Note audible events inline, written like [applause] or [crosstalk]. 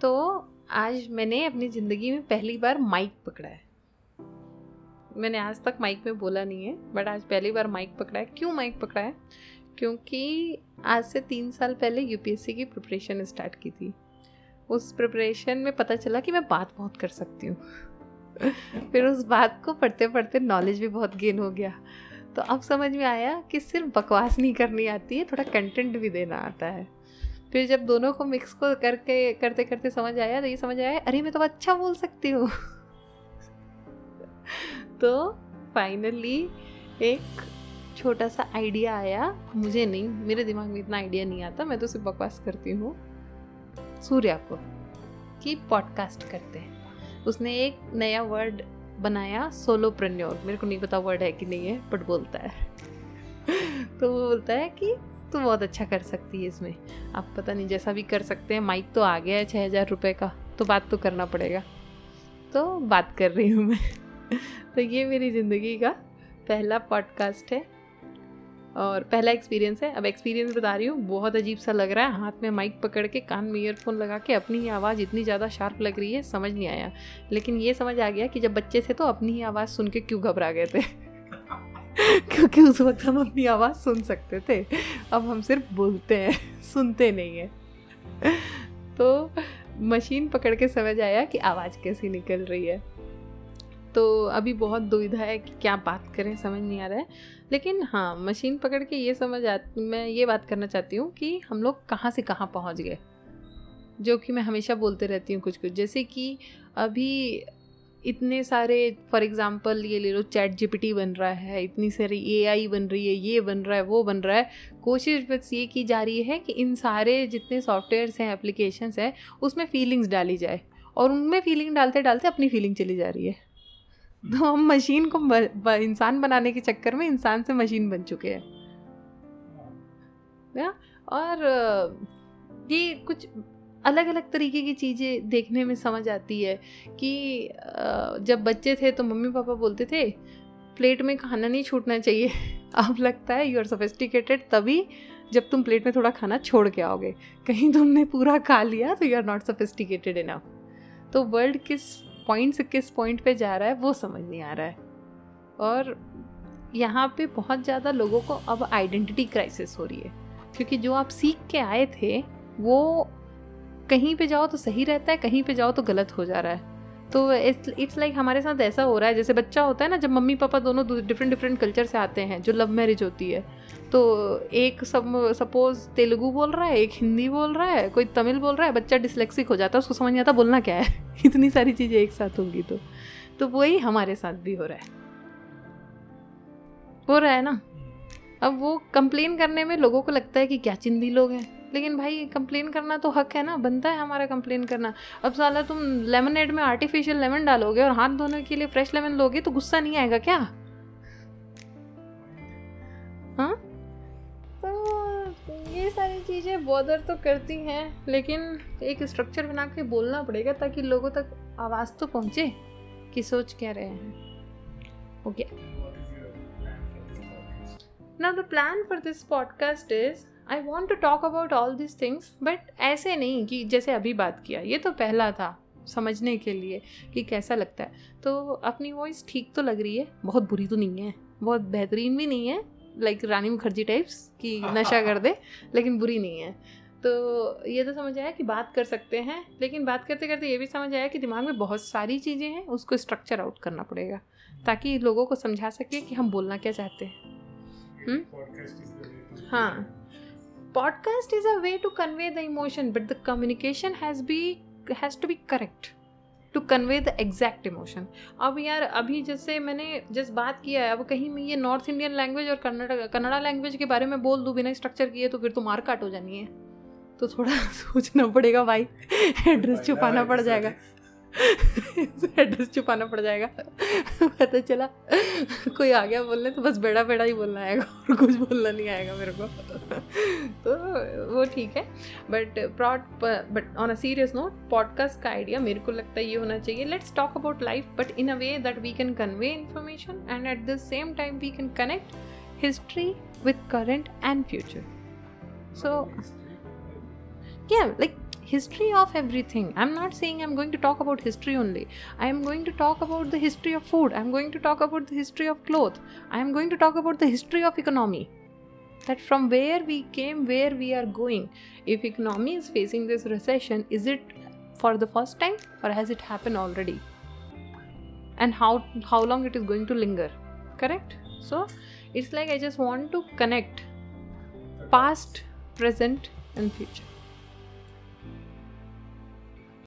तो आज मैंने अपनी ज़िंदगी में पहली बार माइक पकड़ा है। मैंने आज तक माइक में बोला नहीं है बट आज पहली बार माइक पकड़ा है। क्यों माइक पकड़ा है? क्योंकि आज से तीन साल पहले यूपीएससी की प्रिपरेशन स्टार्ट की थी। उस प्रिपरेशन में पता चला कि मैं बात बहुत कर सकती हूँ। [laughs] फिर उस बात को पढ़ते पढ़ते नॉलेज भी बहुत गेन हो गया। तो अब समझ में आया कि सिर्फ़ बकवास नहीं करनी आती है, थोड़ा कंटेंट भी देना आता है। फिर जब दोनों को मिक्स को करके, करते करते समझ आया तो ये समझ आया, अरे, मैं तो अच्छा बोल सकती हूँ। [laughs] तो फाइनली एक छोटा सा आइडिया आया। मुझे नहीं, मेरे दिमाग में इतना आइडिया नहीं आता, मैं तो सिर्फ़ बकवास करती हूँ। सूर्या को कि पॉडकास्ट करते हैं। उसने एक नया वर्ड बनाया सोलो प्रन्योर मेरे को नहीं पता वर्ड है कि नहीं है बट बोलता है। [laughs] तो वो बोलता है कि तो बहुत अच्छा कर सकती है इसमें। आप पता नहीं, जैसा भी कर सकते हैं माइक तो आ गया है छः हज़ार रुपये का तो बात तो करना पड़ेगा। तो बात कर रही हूँ मैं। [laughs] तो ये मेरी ज़िंदगी का पहला पॉडकास्ट है और पहला एक्सपीरियंस है। अब एक्सपीरियंस बता रही हूँ, बहुत अजीब सा लग रहा है। हाथ में माइक पकड़ के कान में ईयरफोन लगा के अपनी ही आवाज़ इतनी ज़्यादा शार्प लग रही है, समझ नहीं आया। लेकिन ये समझ आ गया कि जब बच्चे थे तो अपनी ही आवाज़ सुन के क्यों घबरा गए थे? [laughs] क्योंकि उस वक्त हम अपनी आवाज़ सुन सकते थे। अब हम सिर्फ़ बोलते हैं, [laughs] सुनते नहीं हैं। [laughs] तो मशीन पकड़ के समझ आया कि आवाज़ कैसी निकल रही है। तो अभी बहुत दुविधा है कि क्या बात करें, समझ नहीं आ रहा है। लेकिन हाँ मशीन पकड़ के ये समझ आ, मैं ये बात करना चाहती हूँ कि हम लोग कहाँ से कहाँ पहुँच गए। जो कि मैं हमेशा बोलते रहती हूँ कुछ कुछ जैसे कि अभी इतने सारे फॉर एग्ज़ाम्पल ये ले लो चैट जीपीटी बन रहा है, इतनी सारी एआई बन रही है, ये बन रहा है, वो बन रहा है, कोशिश बस ये की जा रही है कि इन सारे जितने सॉफ्टवेयर्स हैं एप्लीकेशंस हैं, उसमें फीलिंग्स डाली जाए और उनमें फीलिंग डालते डालते अपनी फीलिंग चली जा रही है। तो हम मशीन को इंसान बनाने के चक्कर में इंसान से मशीन बन चुके हैं। और ये कुछ अलग अलग तरीके की चीज़ें देखने में समझ आती है कि जब बच्चे थे तो मम्मी पापा बोलते थे, प्लेट में खाना नहीं छूटना चाहिए। [laughs] अब लगता है यू आर सोफिस्टिकेटेड तभी जब तुम प्लेट में थोड़ा खाना छोड़ के आओगे। कहीं तुमने पूरा खा लिया तो you are not sophisticated enough तो वर्ल्ड किस पॉइंट से किस पॉइंट पे जा रहा है, वो समझ नहीं आ रहा है। और यहाँ पे बहुत ज़्यादा लोगों को अब आइडेंटिटी क्राइसिस हो रही है। क्योंकि जो आप सीख के आए थे, वो कहीं पे जाओ तो सही रहता है, कहीं पे जाओ तो गलत हो जा रहा है। तो इट्स लाइक हमारे साथ ऐसा हो रहा है, जैसे बच्चा होता है ना, जब मम्मी पापा दोनों डिफरेंट डिफरेंट कल्चर से आते हैं, जो लव मैरिज होती है तो एक सब सपोज़ तेलुगु बोल रहा है, एक हिंदी बोल रहा है, कोई तमिल बोल रहा है, बच्चा डिसलेक्सिक हो जाता है, उसको समझ नहीं आता बोलना क्या है? [laughs] इतनी सारी चीज़ें एक साथ होंगी तो। तो वही हमारे साथ भी हो रहा है। हो रहा है ना? अब वो कंप्लेन करने में लोगों को लगता है कि क्या चिंदी लोग हैं। लेकिन भाई कंप्लेन करना तो हक है ना, बनता है हमारा कंप्लेन करना। अब साला तुम लेमनेड में आर्टिफिशियल लेमन डालोगे और हाथ धोने के लिए फ्रेश लेमन लोगे तो गुस्सा नहीं आएगा क्या? हाँ? तो ये सारी चीज़ें बॉदर तो करती हैं, लेकिन एक स्ट्रक्चर बना के बोलना पड़ेगा ताकि लोगों तक आवाज़ तो पहुँचे कि सोच क्या रहे हैं। Okay now the plan for this podcast is I want to talk about all this things but ऐसे नहीं कि जैसे अभी बात किया ये तो पहला था समझने के लिए कि कैसा लगता है। तो अपनी वॉइस ठीक तो लग रही है बहुत बुरी तो नहीं है बहुत बेहतरीन भी नहीं है लाइक रानी मुखर्जी टाइप्स कि [laughs] नशा कर दे लेकिन बुरी नहीं है। तो ये तो समझ आया कि बात कर सकते हैं लेकिन बात करते करते ये भी समझ आया कि दिमाग में बहुत सारी चीज़ें हैं उसको स्ट्रक्चर आउट करना पड़ेगा ताकि लोगों को समझा सके कि हम बोलना क्या चाहते हैं। हम्म? हाँ। Podcast is a way to convey the emotion but the communication has be has to be correct to convey the exact emotion अब यार अभी जैसे मैंने जिस बात किया है अब कहीं मैं ये नॉर्थ इंडियन लैंग्वेज और कन्नड़ कन्नड़ा लैंग्वेज के बारे में बोल दूँ बिना स्ट्रक्चर किए तो फिर तो मार काट हो जानी है। तो थोड़ा [laughs] सोचना पड़ेगा भाई [laughs] एड्रेस छुपाना पड़ जाएगा। [laughs] एड्रेस छुपाना पड़ जाएगा। पता चला कोई आ गया बोलने तो बस बेड़ा बेड़ा ही बोलना आएगा [laughs] और कुछ बोलना नहीं आएगा मेरे को। [laughs] तो वो ठीक है। But prod but on a serious note podcast का आइडिया मेरे को लगता है ये होना चाहिए। Let's talk about life but in a way that we can convey information and at the same time we can connect history with current and future so yeah like history of everything. I'm not saying I'm going to talk about history only. I am going to talk about the history of food. I'm going to talk about the history of clothes. I am going to talk about the history of economy. That from where we came, where we are going. If economy is facing this recession, is it for the first time or has it happened already? And how how long it is going to linger? Correct? So it's like I just want to connect past, present, and future.